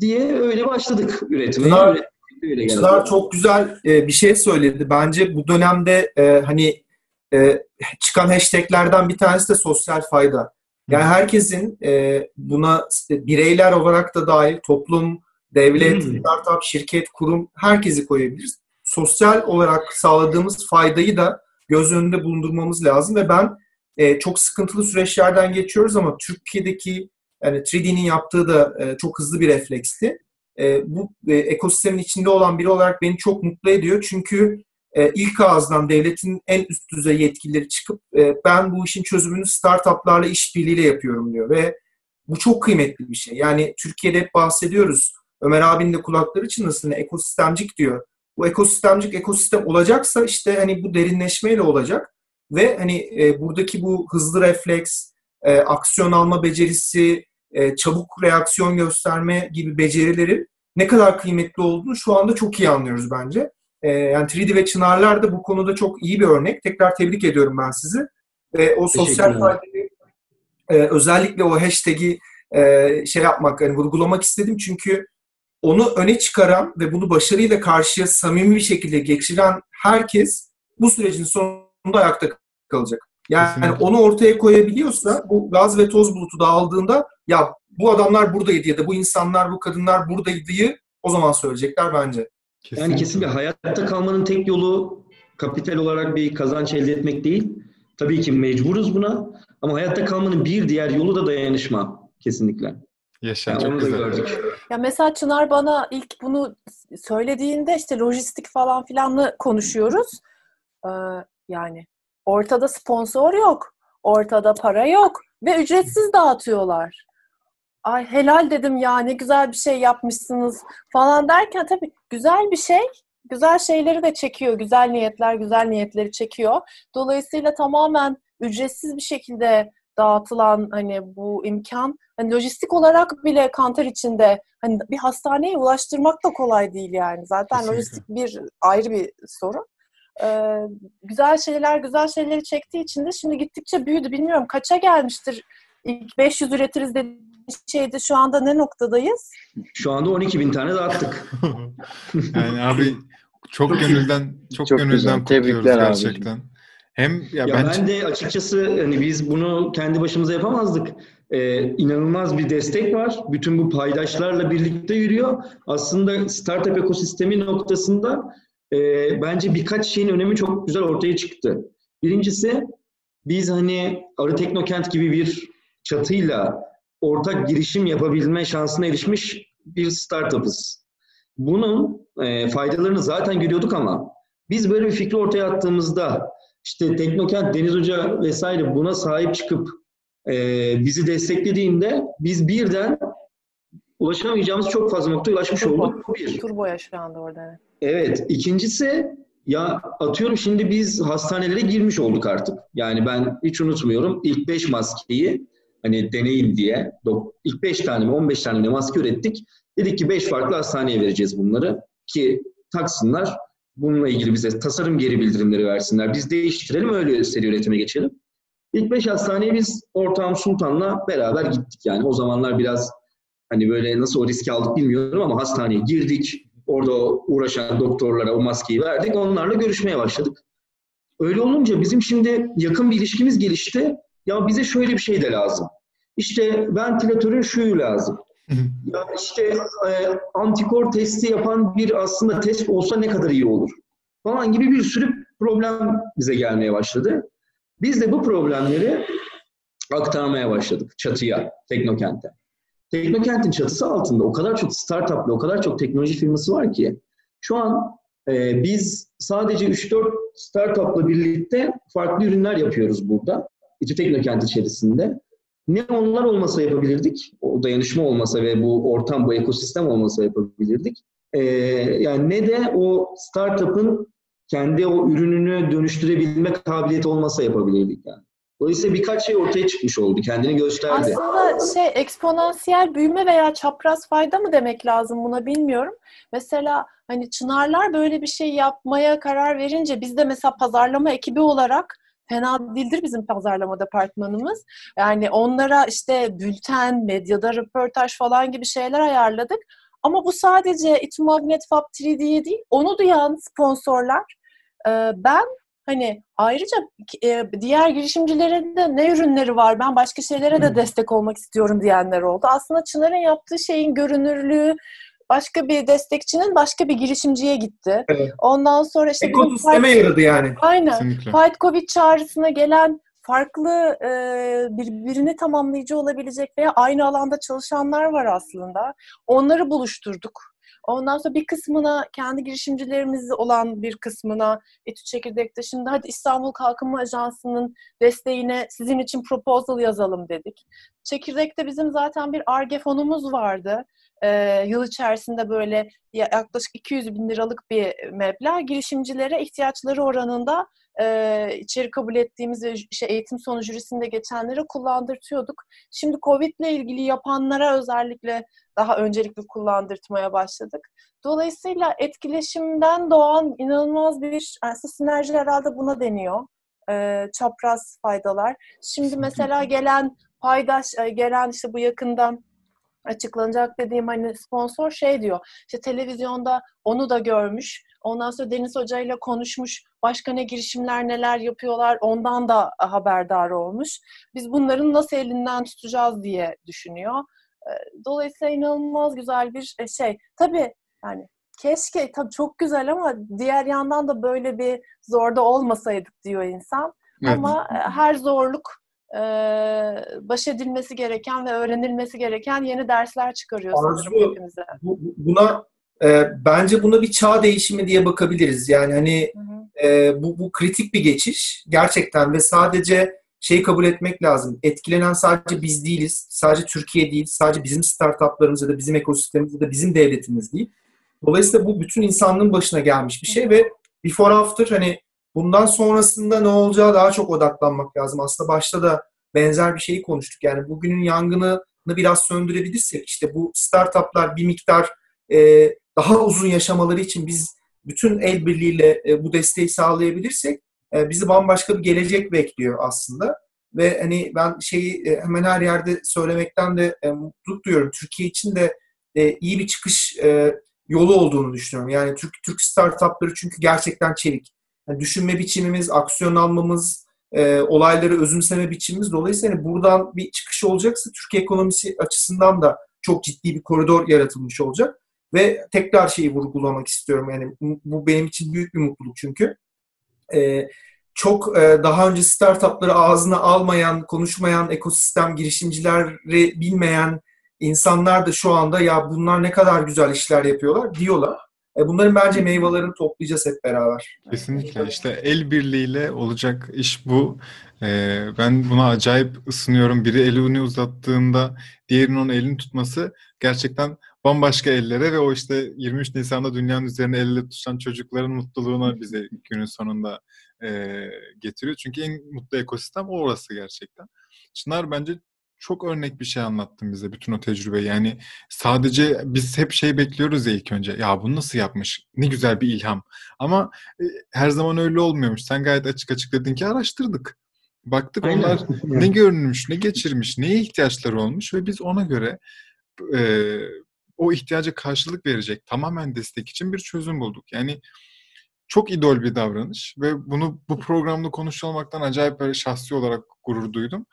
diye öyle başladık üretime. Çınar, öyle Çınar çok güzel e, bir şey söyledi. Bence bu dönemde e, hani e, çıkan hashtaglerden bir tanesi de sosyal fayda. Yani herkesin e, buna bireyler olarak da dahil toplum, devlet, hmm. startup, şirket, kurum herkesi koyabiliriz. Sosyal olarak sağladığımız faydayı da göz önünde bulundurmamız lazım ve ben e, çok sıkıntılı süreçlerden geçiyoruz ama Türkiye'deki yani 3D'nin yaptığı da e, çok hızlı bir refleksti. E, bu e, ekosistemin içinde olan biri olarak beni çok mutlu ediyor. Çünkü e, ilk ağızdan devletin en üst düzey yetkilileri çıkıp e, ben bu işin çözümünü startuplarla işbirliğiyle yapıyorum diyor ve bu çok kıymetli bir şey. Yani Türkiye'de hep bahsediyoruz. Ömer abinin de kulakları çınlasın ekosistemcik diyor. Bu ekosistemcik ekosistem olacaksa işte hani bu derinleşmeyle olacak ve hani e, buradaki bu hızlı refleks, e, aksiyon alma becerisi, e, çabuk reaksiyon gösterme gibi becerilerin ne kadar kıymetli olduğunu şu anda çok iyi anlıyoruz bence. E, yani 3D ve Çınarlar da bu konuda çok iyi bir örnek. Tekrar tebrik ediyorum ben sizi. Ve o sosyal faydayı e, özellikle o hashtag'i e, şey yapmak, yani vurgulamak istedim çünkü onu öne çıkaran ve bunu başarıyla karşıya samimi bir şekilde geçiren herkes bu sürecin sonunda ayakta kalacak. Yani Kesinlikle. onu ortaya koyabiliyorsa bu gaz ve toz bulutu dağıldığında ya bu adamlar buradaydı ya da bu insanlar, bu kadınlar buradaydı'yı o zaman söyleyecekler bence. Yani kesinlikle hayatta kalmanın tek yolu kapital olarak bir kazanç elde etmek değil. Tabii ki mecburuz buna ama hayatta kalmanın bir diğer yolu da dayanışma kesinlikle. Yaşa Yani çok onu da güzel. gördük. Ya mesela Çınar bana ilk bunu söylediğinde işte lojistik falan filanlı konuşuyoruz. Ee, yani ortada sponsor yok. Ortada para yok. Ve ücretsiz dağıtıyorlar. Ay helal dedim ya ne güzel bir şey yapmışsınız falan derken tabii güzel bir şey. Güzel şeyleri de çekiyor. Güzel niyetler güzel niyetleri çekiyor. Dolayısıyla tamamen ücretsiz bir şekilde dağıtılan hani bu imkan hani lojistik olarak bile kantar içinde hani bir hastaneye ulaştırmak da kolay değil yani. Zaten Kesinlikle. lojistik bir ayrı bir sorun. Ee, güzel şeyler güzel şeyleri çektiği için de şimdi gittikçe büyüdü. Bilmiyorum kaça gelmiştir. İlk 500 üretiriz dediği şeydi. Şu anda ne noktadayız? Şu anda 12 bin tane dağıttık. yani abi çok gönülden çok, Çok gönülden güzel. kutluyoruz Tebrikler abicim. Hem ya, Ya ben, ben de açıkçası hani biz bunu kendi başımıza yapamazdık. Ee, inanılmaz bir destek var. Bütün bu paydaşlarla birlikte yürüyor. Aslında startup ekosistemi noktasında e, bence birkaç şeyin önemi çok güzel ortaya çıktı. Birincisi biz hani Arı Teknokent gibi bir çatıyla ortak girişim yapabilme şansına erişmiş bir startup'ız. Bunun e, faydalarını zaten görüyorduk ama biz böyle bir fikri ortaya attığımızda işte Teknokent, Deniz Hoca vesaire buna sahip çıkıp e, bizi desteklediğinde biz birden ulaşamayacağımız çok fazla noktaya ulaşmış Turbo. olduk. Bir. Turbo yaşandı orada. Evet. İkincisi ya atıyorum şimdi biz hastanelere girmiş olduk artık. Yani ben hiç unutmuyorum ilk 5 maskeyi hani deneyin diye ilk 5 tane mi 15 tane mi maske ürettik. Dedik ki 5 farklı hastaneye vereceğiz bunları ki taksınlar. Bununla ilgili bize tasarım geri bildirimleri versinler. Biz değiştirelim öyle seri üretime geçelim. İlk 5 hastaneye biz ortağım Sultan'la beraber gittik yani. O zamanlar biraz hani böyle nasıl o riski aldık bilmiyorum ama hastaneye girdik. Orada uğraşan doktorlara o maskeyi verdik. Onlarla görüşmeye başladık. Öyle olunca bizim şimdi yakın bir ilişkimiz gelişti. Ya bize şöyle bir şey de lazım. İşte ventilatörün şuyu lazım. Ya işte e, antikor testi yapan bir aslında test olsa ne kadar iyi olur falan gibi bir sürü problem bize gelmeye başladı. Biz de bu problemleri aktarmaya başladık çatıya, Teknokent'e. Teknokent'in çatısı altında o kadar çok startup ve o kadar çok teknoloji firması var ki şu an e, biz sadece 3-4 startupla birlikte farklı ürünler yapıyoruz burada. İTÜ Teknokent içerisinde. Ne onlar olmasa yapabilirdik, o dayanışma olmasa ve bu ortam, bu ekosistem olmasa yapabilirdik. Ee, yani ne de o startup'ın kendi o ürününü dönüştürebilme kabiliyeti olmasa yapabilirdik yani. Dolayısıyla birkaç şey ortaya çıkmış oldu, kendini gösterdi. Aslında şey eksponansiyel büyüme veya çapraz fayda mı demek lazım buna bilmiyorum. Mesela hani Çınarlar böyle bir şey yapmaya karar verince biz de mesela pazarlama ekibi olarak fena değildir bizim pazarlama departmanımız. Yani onlara işte bülten, medyada röportaj falan gibi şeyler ayarladık. Ama bu sadece İTÜ Magnet Fab 3D'ye değil, onu duyan sponsorlar e, ben hani ayrıca e, diğer girişimcilerin de ne ürünleri var, ben başka şeylere de destek olmak istiyorum diyenler oldu. Aslında Çınar'ın yaptığı şeyin görünürlüğü başka bir destekçinin başka bir girişimciye gitti. Evet. Ondan sonra işte Ekosisteme Fight- yaradı yani. Aynen. Kesinlikle. Fight Covid çağrısına gelen farklı e, birbirini tamamlayıcı olabilecek veya aynı alanda çalışanlar var aslında. Onları buluşturduk. Ondan sonra bir kısmına kendi girişimcilerimiz olan bir kısmına Etü Çekirdek'te şimdi hadi İstanbul Kalkınma Ajansı'nın desteğine sizin için proposal yazalım dedik. Çekirdek'te bizim zaten bir ARGE fonumuz vardı. Ee, yıl içerisinde böyle yaklaşık 200 bin liralık bir meblağ girişimcilere ihtiyaçları oranında e, içeri kabul ettiğimiz ve şey, eğitim sonu jürisinde geçenlere kullandırtıyorduk. Şimdi Covid ile ilgili yapanlara özellikle daha öncelikli kullandırtmaya başladık. Dolayısıyla etkileşimden doğan inanılmaz bir aslında sinerji herhalde buna deniyor. E, çapraz faydalar. Şimdi mesela gelen paydaş, e, gelen işte bu yakından açıklanacak dediğim hani sponsor şey diyor. İşte televizyonda onu da görmüş. Ondan sonra Deniz Hoca ile konuşmuş. Başka ne girişimler neler yapıyorlar ondan da haberdar olmuş. Biz bunların nasıl elinden tutacağız diye düşünüyor. Dolayısıyla inanılmaz güzel bir şey. Tabii yani keşke tabii çok güzel ama diğer yandan da böyle bir zorda olmasaydık diyor insan. Evet. Ama her zorluk baş edilmesi gereken ve öğrenilmesi gereken yeni dersler çıkarıyor Arzu, sanırım hepimize. Bu, buna e, bence buna bir çağ değişimi diye bakabiliriz. Yani hani e, bu, bu kritik bir geçiş gerçekten ve sadece şeyi kabul etmek lazım. Etkilenen sadece biz değiliz. Sadece Türkiye değil. Sadece bizim startuplarımız ya da bizim ekosistemimiz ya da bizim devletimiz değil. Dolayısıyla bu bütün insanlığın başına gelmiş bir şey ve before after hani bundan sonrasında ne olacağı daha çok odaklanmak lazım. Aslında başta da benzer bir şeyi konuştuk. Yani bugünün yangını biraz söndürebilirsek işte bu startuplar bir miktar e, daha uzun yaşamaları için biz bütün el birliğiyle e, bu desteği sağlayabilirsek e, bizi bambaşka bir gelecek bekliyor aslında. Ve hani ben şeyi e, hemen her yerde söylemekten de e, mutluluk duyuyorum. Türkiye için de e, iyi bir çıkış e, yolu olduğunu düşünüyorum. Yani Türk Türk startupları çünkü gerçekten çelik. Yani düşünme biçimimiz, aksiyon almamız, e, olayları özümseme biçimimiz dolayısıyla hani buradan bir çıkış olacaksa Türkiye ekonomisi açısından da çok ciddi bir koridor yaratılmış olacak. Ve tekrar şeyi vurgulamak istiyorum. Yani bu benim için büyük bir mutluluk çünkü. E, çok e, daha önce startupları ağzına almayan, konuşmayan, ekosistem girişimcileri bilmeyen insanlar da şu anda ya bunlar ne kadar güzel işler yapıyorlar diyorlar. E, bunların bence meyvelerini toplayacağız hep beraber. Kesinlikle. işte el birliğiyle olacak iş bu. Ee, ben buna acayip ısınıyorum. Biri elini uzattığında diğerinin onun elini tutması gerçekten bambaşka ellere ve o işte 23 Nisan'da dünyanın üzerine elle tutuşan çocukların mutluluğuna bize günün sonunda e, getiriyor. Çünkü en mutlu ekosistem orası gerçekten. Çınar bence çok örnek bir şey anlattın bize bütün o tecrübe. Yani sadece biz hep şey bekliyoruz ya ilk önce. Ya bunu nasıl yapmış? Ne güzel bir ilham. Ama e, her zaman öyle olmuyormuş. Sen gayet açık açık dedin ki araştırdık. Baktık Aynen. onlar ne görünmüş, ne geçirmiş, neye ihtiyaçları olmuş ve biz ona göre e, o ihtiyaca karşılık verecek tamamen destek için bir çözüm bulduk. Yani çok idol bir davranış ve bunu bu programda konuşuyor olmaktan acayip böyle şahsi olarak gurur duydum.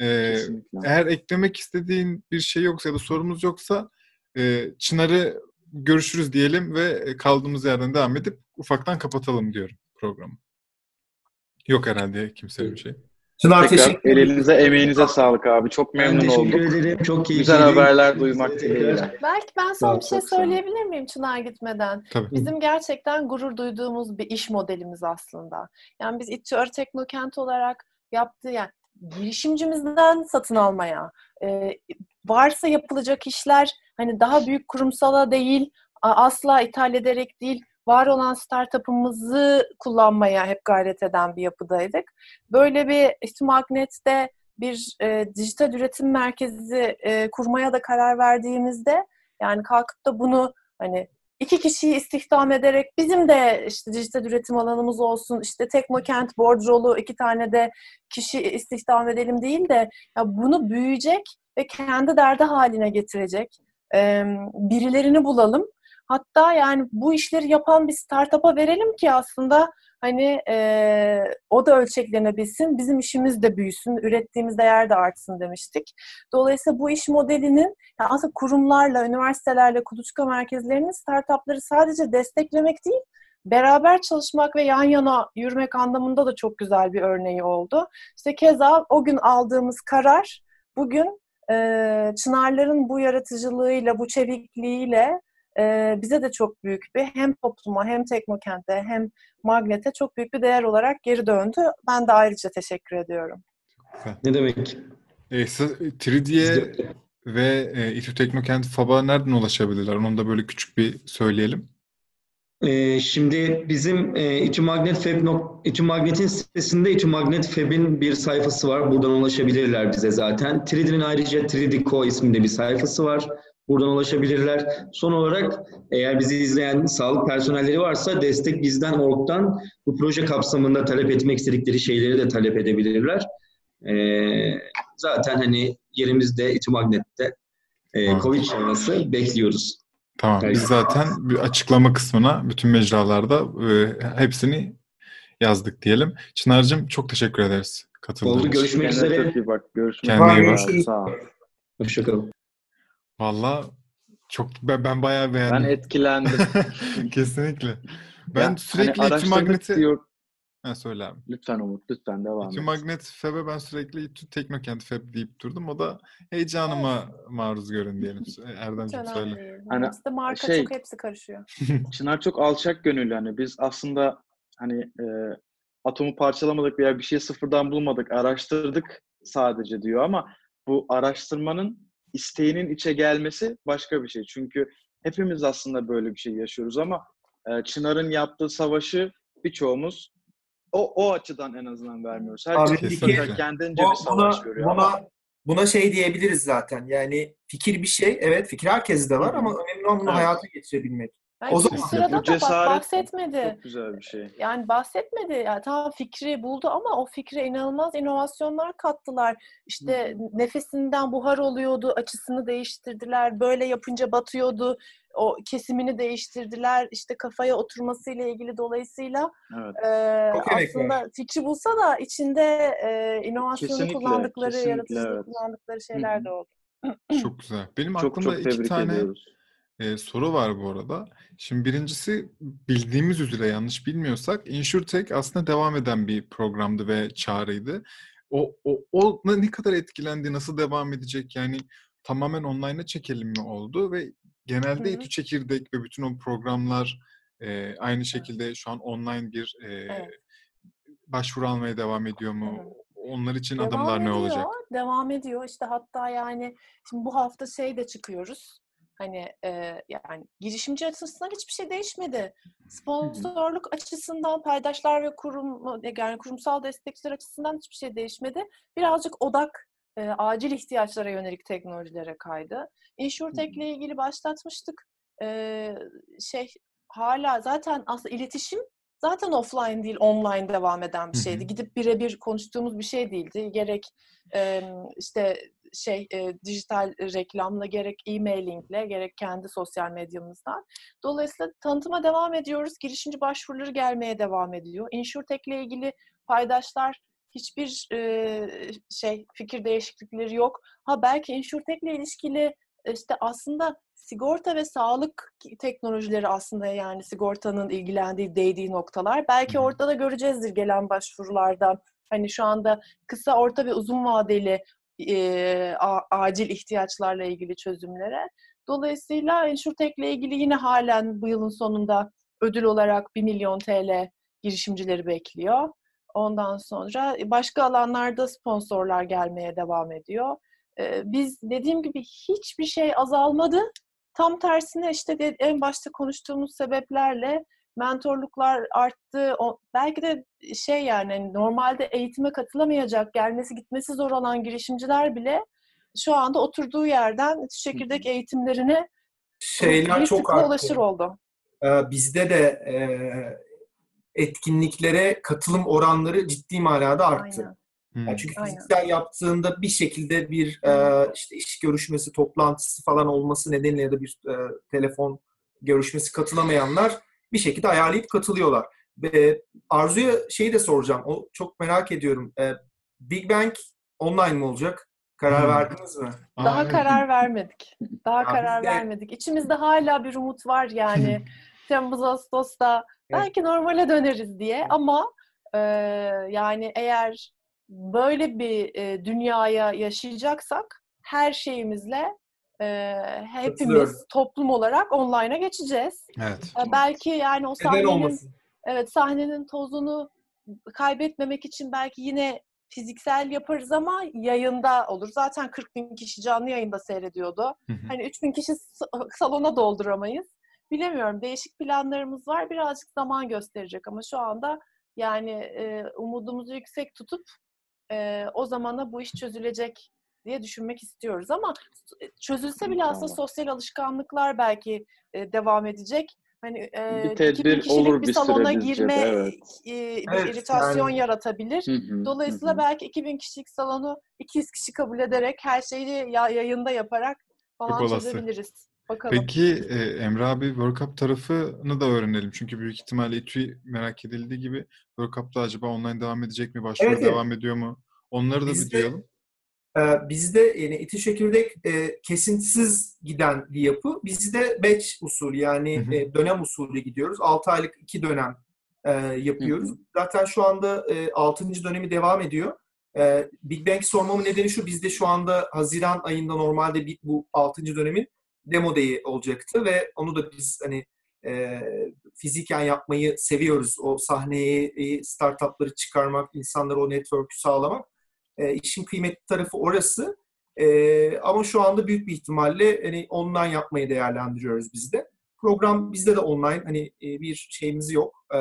Ee, eğer eklemek istediğin bir şey yoksa ya da sorumuz yoksa e, Çınar'ı görüşürüz diyelim ve kaldığımız yerden devam edip ufaktan kapatalım diyorum programı. Yok herhalde kimse bir şey. Çınar Tekrar teşekkür elinize, emeğinize sağlık abi. Çok memnun ben teşekkür olduk. ederim. Çok iyi. Güzel haberler duymak dileğiyle. Belki ben son bir şey söyleyebilir miyim Çınar gitmeden? Tabii. Bizim gerçekten gurur duyduğumuz bir iş modelimiz aslında. Yani biz İTÜ Teknokent olarak yaptığı yani girişimcimizden satın almaya, e, varsa yapılacak işler hani daha büyük kurumsala değil, asla ithal ederek değil, var olan startup'ımızı kullanmaya hep gayret eden bir yapıdaydık. Böyle bir İTÜ Magnet'te bir e, dijital üretim merkezi e, kurmaya da karar verdiğimizde yani kalkıp da bunu hani iki kişiyi istihdam ederek bizim de işte dijital üretim alanımız olsun, işte Teknokent, Bordrolu iki tane de kişi istihdam edelim değil de ya bunu büyüyecek ve kendi derdi haline getirecek e, birilerini bulalım. Hatta yani bu işleri yapan bir startup'a verelim ki aslında hani e, o da ölçeklenebilsin, bizim işimiz de büyüsün, ürettiğimiz değer de artsın demiştik. Dolayısıyla bu iş modelinin yani aslında kurumlarla, üniversitelerle, kuluçka merkezlerinin startupları sadece desteklemek değil, beraber çalışmak ve yan yana yürümek anlamında da çok güzel bir örneği oldu. İşte keza o gün aldığımız karar bugün e, Çınarların bu yaratıcılığıyla, bu çevikliğiyle e, bize de çok büyük bir hem topluma hem Teknokent'e hem Magnet'e çok büyük bir değer olarak geri döndü. Ben de ayrıca teşekkür ediyorum. Ne demek? E, 3D'ye ve e, İTÜ Teknokent FAB'a nereden ulaşabilirler? Onu da böyle küçük bir söyleyelim. E, şimdi bizim e, İTÜ Magnet Fab, İTÜ Magnet'in sitesinde İTÜ Magnet Fab'in bir sayfası var. Buradan ulaşabilirler bize zaten. 3D'nin ayrıca 3D Co isminde bir sayfası var. Buradan ulaşabilirler. Son olarak eğer bizi izleyen sağlık personelleri varsa destek bizden org'dan bu proje kapsamında talep etmek istedikleri şeyleri de talep edebilirler. Ee, zaten hani yerimizde İTÜ Magnet'te e. Covid sonrası bekliyoruz. Tamam. Biz zaten bir açıklama kısmına bütün mecralarda e, hepsini yazdık diyelim. Çınar'cığım çok teşekkür ederiz katıldığın Oldu, için. görüşmek Kendine üzere. çok iyi bak. Görüşmek Kendine üzere. Hoşçakalın. Valla çok ben, ben bayağı beğendim. Ben etkilendim. Kesinlikle. Ben Ya, sürekli hani araştırdık Magnet'i... diyor. Ha, söyle abi. Lütfen Umut, lütfen devam İTÜ et. Magnet FEB'e ben sürekli İTÜ Teknokent FEB deyip durdum. O da heyecanıma maruz görün diyelim. Erdemciğim söyle. Hani Hepsi de marka şey- çok hepsi karışıyor. Çınar çok alçak gönüllü hani biz aslında hani e, atomu parçalamadık veya bir şeyi sıfırdan bulmadık, araştırdık sadece diyor ama bu araştırmanın isteğinin içe gelmesi başka bir şey. Çünkü hepimiz aslında böyle bir şey yaşıyoruz ama e, Çınar'ın yaptığı savaşı birçoğumuz o, o açıdan en azından vermiyoruz. Abi Herkes kesinlikle. kendince Bu- bir savaş buna, görüyor ama buna, buna şey diyebiliriz zaten. Yani fikir bir şey. Evet fikir herkeste var Hı hı. ama önemli olan bunu Evet. hayata geçirebilmek. Yani O zaman- sırada Bu da bak cesaret bahsetmedi. çok güzel bir şey. Yani bahsetmedi. Yani tamam fikri buldu ama o fikre inanılmaz inovasyonlar kattılar. İşte nefesinden buhar oluyordu, açısını değiştirdiler. Böyle yapınca batıyordu. O kesimini değiştirdiler. İşte kafaya oturmasıyla ilgili dolayısıyla Evet. e, Çok aslında fikri bulsa da içinde e, inovasyonu Kesinlikle, kullandıkları, kesinlikle, yaratıcılığı evet. kullandıkları şeyler hı. de oldu. Çok güzel. Benim Çok aklımda çok iki tebrik tane ediyoruz. E, soru var bu arada. Şimdi birincisi bildiğimiz üzere yanlış bilmiyorsak InsurTech aslında devam eden bir programdı ve çağrıydı. O, o, o ne kadar etkilendi, nasıl devam edecek yani tamamen online'a çekelim mi oldu ve genelde Hı hı. İTÜ Çekirdek ve bütün o programlar e, aynı şekilde şu an online bir e, Evet. başvuru almaya devam ediyor mu? Evet. Onlar için Devam adımlar ne ediyor, olacak? Devam ediyor. İşte hatta yani şimdi bu hafta şey de çıkıyoruz. Hani e, yani girişimci açısından hiçbir şey değişmedi. Sponsorluk açısından paydaşlar ve kurum yani kurumsal destekçiler açısından hiçbir şey değişmedi. Birazcık odak e, acil ihtiyaçlara yönelik teknolojilere kaydı. InsurTech ile ilgili başlatmıştık. E, şey hala zaten aslında iletişim zaten offline değil online devam eden bir şeydi. Gidip birebir konuştuğumuz bir şey değildi. Gerek e, işte şey e, dijital reklamla gerek e-mailingle gerek kendi sosyal medyamızdan. Dolayısıyla tanıtıma devam ediyoruz. Girişimci başvuruları gelmeye devam ediyor. InsurTech ile ilgili paydaşlar hiçbir e, şey fikir değişiklikleri yok. Ha belki InsurTech ile ilişkili işte aslında sigorta ve sağlık teknolojileri aslında yani sigortanın ilgilendiği, değdiği noktalar. Belki orada da göreceğizdir gelen başvurularda. Hani şu anda kısa, orta ve uzun vadeli e, a- acil ihtiyaçlarla ilgili çözümlere. Dolayısıyla ile ilgili yine halen bu yılın sonunda ödül olarak 1 milyon TL girişimcileri bekliyor. Ondan sonra başka alanlarda sponsorlar gelmeye devam ediyor. Ee, Biz dediğim gibi hiçbir şey azalmadı. Tam tersine işte en başta konuştuğumuz sebeplerle mentorluklar arttı. O, belki de şey yani hani normalde eğitime katılamayacak, gelmesi gitmesi zor olan girişimciler bile şu anda oturduğu yerden çekirdek eğitimlerine Şeyler bir çok arttı. ulaşır oldu. Ee, bizde de e, etkinliklere katılım oranları ciddi manada arttı. Aynen. Yani çünkü Aynen. fiziksel yaptığında bir şekilde bir e, işte iş görüşmesi, toplantısı falan olması nedeniyle ya da bir e, telefon görüşmesi katılamayanlar bir şekilde ayarlayıp katılıyorlar. Ve Arzu'ya şeyi de soracağım. O çok merak ediyorum. E, Big Bang online mi olacak? Karar Hmm. verdiniz mi? Daha evet. karar vermedik. Daha Ya karar de- vermedik. İçimizde hala bir umut var yani. Temmuz, Ağustos'ta belki normale döneriz diye ama e, yani eğer böyle bir e, dünyaya yaşayacaksak her şeyimizle e, hepimiz toplum olarak online'a geçeceğiz. Evet. E, belki yani o sahnenin? Evet sahnenin tozunu kaybetmemek için belki yine fiziksel yaparız ama yayında olur. Zaten 40 bin kişi canlı yayında seyrediyordu. Hı hı. Hani 3 bin kişi salona dolduramayız. Bilemiyorum. Değişik planlarımız var. Birazcık zaman gösterecek ama şu anda yani e, umudumuzu yüksek tutup e, o zamana bu iş çözülecek diye düşünmek istiyoruz ama e, çözülse bile aslında sosyal alışkanlıklar belki e, devam edecek. Hani e, Bir 2000 tedbir kişilik olur bir bir salona süre bizce de, girme evet. e, bir Evet, iritasyon yani- yaratabilir. Hı hı, Dolayısıyla hı belki 2000 kişilik salonu 200 kişi kabul ederek her şeyi ya- yayında yaparak falan çözebiliriz. Bakalım. Peki e, Emre abi World Cup tarafını da öğrenelim. Çünkü büyük ihtimalle İTÜ merak edildiği gibi World Cup'ta acaba online devam edecek mi? Başvuru Evet, devam ediyor mu? Onları da bir duyalım. Ee, bizde yani iti çekirdek e, kesintisiz giden bir yapı. Bizde batch usulü yani Hı hı. e, dönem usulü gidiyoruz. 6 aylık iki dönem e, yapıyoruz. Zaten şu anda e, 6. dönemi devam ediyor. E, Big Bang sormamın nedeni şu. Bizde şu anda Haziran ayında normalde bir, bu 6. dönemin demo day'i olacaktı ve onu da biz hani e, fiziken yapmayı seviyoruz. O sahneye e, startupları çıkarmak, insanlara o network'ü sağlamak. E, işin kıymetli tarafı orası. E, ama şu anda büyük bir ihtimalle hani online yapmayı değerlendiriyoruz biz de. Program bizde de online hani e, bir şeyimiz yok. E,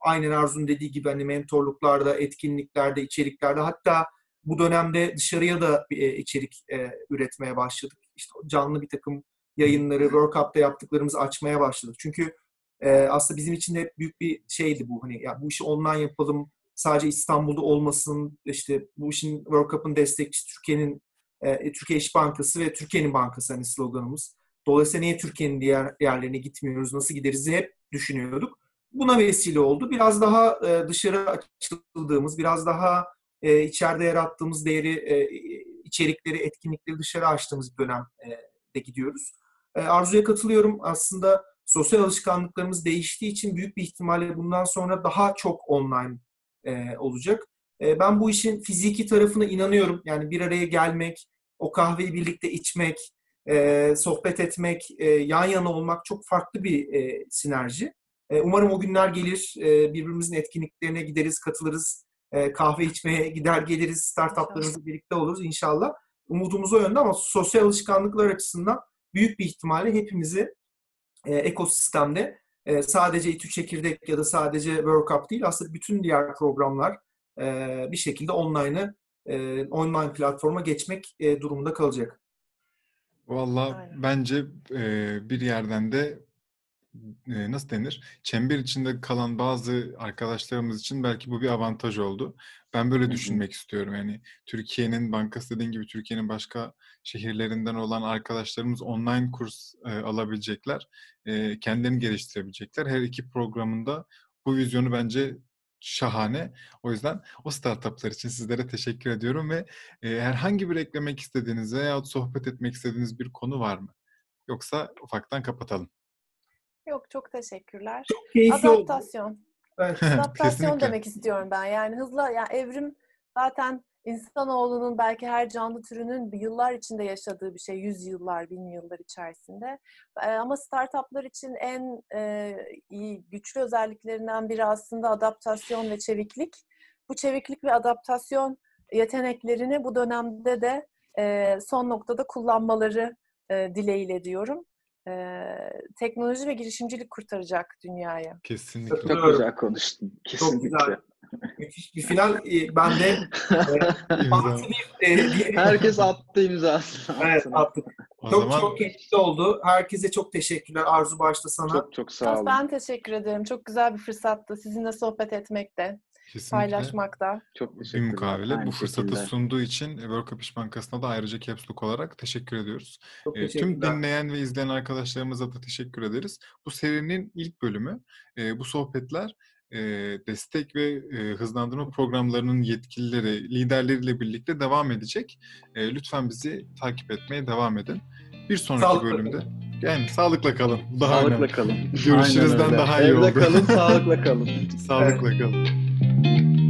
aynen Arzu'nun dediği gibi hani mentorluklarda, etkinliklerde, içeriklerde hatta bu dönemde dışarıya da e, içerik e, üretmeye başladık. İşte canlı bir takım yayınları, World Cup'ta yaptıklarımızı açmaya başladık. Çünkü e, aslında bizim için de hep büyük bir şeydi bu. Hani ya bu işi online yapalım, sadece İstanbul'da olmasın. İşte bu işin World Cup'ın destekçisi Türkiye'nin e, Türkiye İş Bankası ve Türkiye'nin bankası hani sloganımız. Dolayısıyla niye Türkiye'nin diğer yerlerine gitmiyoruz, nasıl gideriz hep düşünüyorduk. Buna vesile oldu. Biraz daha e, dışarı açıldığımız, biraz daha e, içeride yarattığımız değeri, e, içerikleri, etkinlikleri dışarı açtığımız bir dönemde gidiyoruz. E, Arzu'ya katılıyorum. Aslında sosyal alışkanlıklarımız değiştiği için büyük bir ihtimalle bundan sonra daha çok online e, olacak. E, ben bu işin fiziki tarafına inanıyorum. Yani bir araya gelmek, o kahveyi birlikte içmek, e, sohbet etmek, e, yan yana olmak çok farklı bir e, sinerji. E, umarım o günler gelir. E, birbirimizin etkinliklerine gideriz, katılırız. E, kahve içmeye gider geliriz, startuplarımızla birlikte oluruz inşallah. Umudumuz o yönde ama sosyal alışkanlıklar açısından büyük bir ihtimalle hepimizi e, ekosistemde e, sadece İTÜ Çekirdek ya da sadece World Cup değil aslında bütün diğer programlar e, bir şekilde online'ı e, online platforma geçmek e, durumunda kalacak. Valla bence e, bir yerden de e, nasıl denir? Çember içinde kalan bazı arkadaşlarımız için belki bu bir avantaj oldu. Ben böyle düşünmek istiyorum. Yani Türkiye'nin bankası dediğin gibi Türkiye'nin başka şehirlerinden olan arkadaşlarımız online kurs e, alabilecekler. E, kendilerini geliştirebilecekler. Her iki programında bu vizyonu bence şahane. O yüzden o startuplar için sizlere teşekkür ediyorum ve e, herhangi bir eklemek istediğiniz veya sohbet etmek istediğiniz bir konu var mı? Yoksa ufaktan kapatalım. Yok çok teşekkürler. Çok keyifli oldu. Adaptasyon. Evet. Adaptasyon demek istiyorum ben. Yani hızlı, yani evrim zaten insanoğlunun belki her canlı türünün yıllar içinde yaşadığı bir şey. Yüz yıllar, bin yıllar içerisinde. Ee, ama startuplar için en e, iyi, güçlü özelliklerinden biri aslında adaptasyon ve çeviklik. Bu çeviklik ve adaptasyon yeteneklerini bu dönemde de e, son noktada kullanmaları e, dileğiyle diyorum. E, teknoloji ve girişimcilik kurtaracak dünyayı. Kesinlikle. Çok Katılıyorum. güzel konuştun. Çok Kesinlikle. güzel. Müthiş bir final. Ben de bir e, diye- Herkes attı imzasını. Evet. O Çok zaman çok keyifli oldu. Herkese çok teşekkürler. Arzu başta sana. Çok çok sağ olun. Ben teşekkür ederim. Çok güzel bir fırsattı. Sizinle sohbet etmekte, kesinlikle paylaşmakta. Çok bir teşekkürler. mukavele bu fırsatı şekilde. sunduğu için World Cup İş Bankası'na da ayrıca Caps Lock olarak teşekkür ediyoruz. Çok E, tüm dinleyen ve izleyen arkadaşlarımıza da teşekkür ederiz. Bu serinin ilk bölümü. E, bu sohbetler e, destek ve e, hızlandırma programlarının yetkilileri, liderleriyle birlikte devam edecek. E, lütfen bizi takip etmeye devam edin. Bir sonraki Sağlıkla bölümde yani sağlıkla kalın. Daha Sağlıkla önemli. kalın. Görüşürüzden daha iyi Evde oldu. kalın, sağlıkla kalın. Sağlıkla kalın. thank you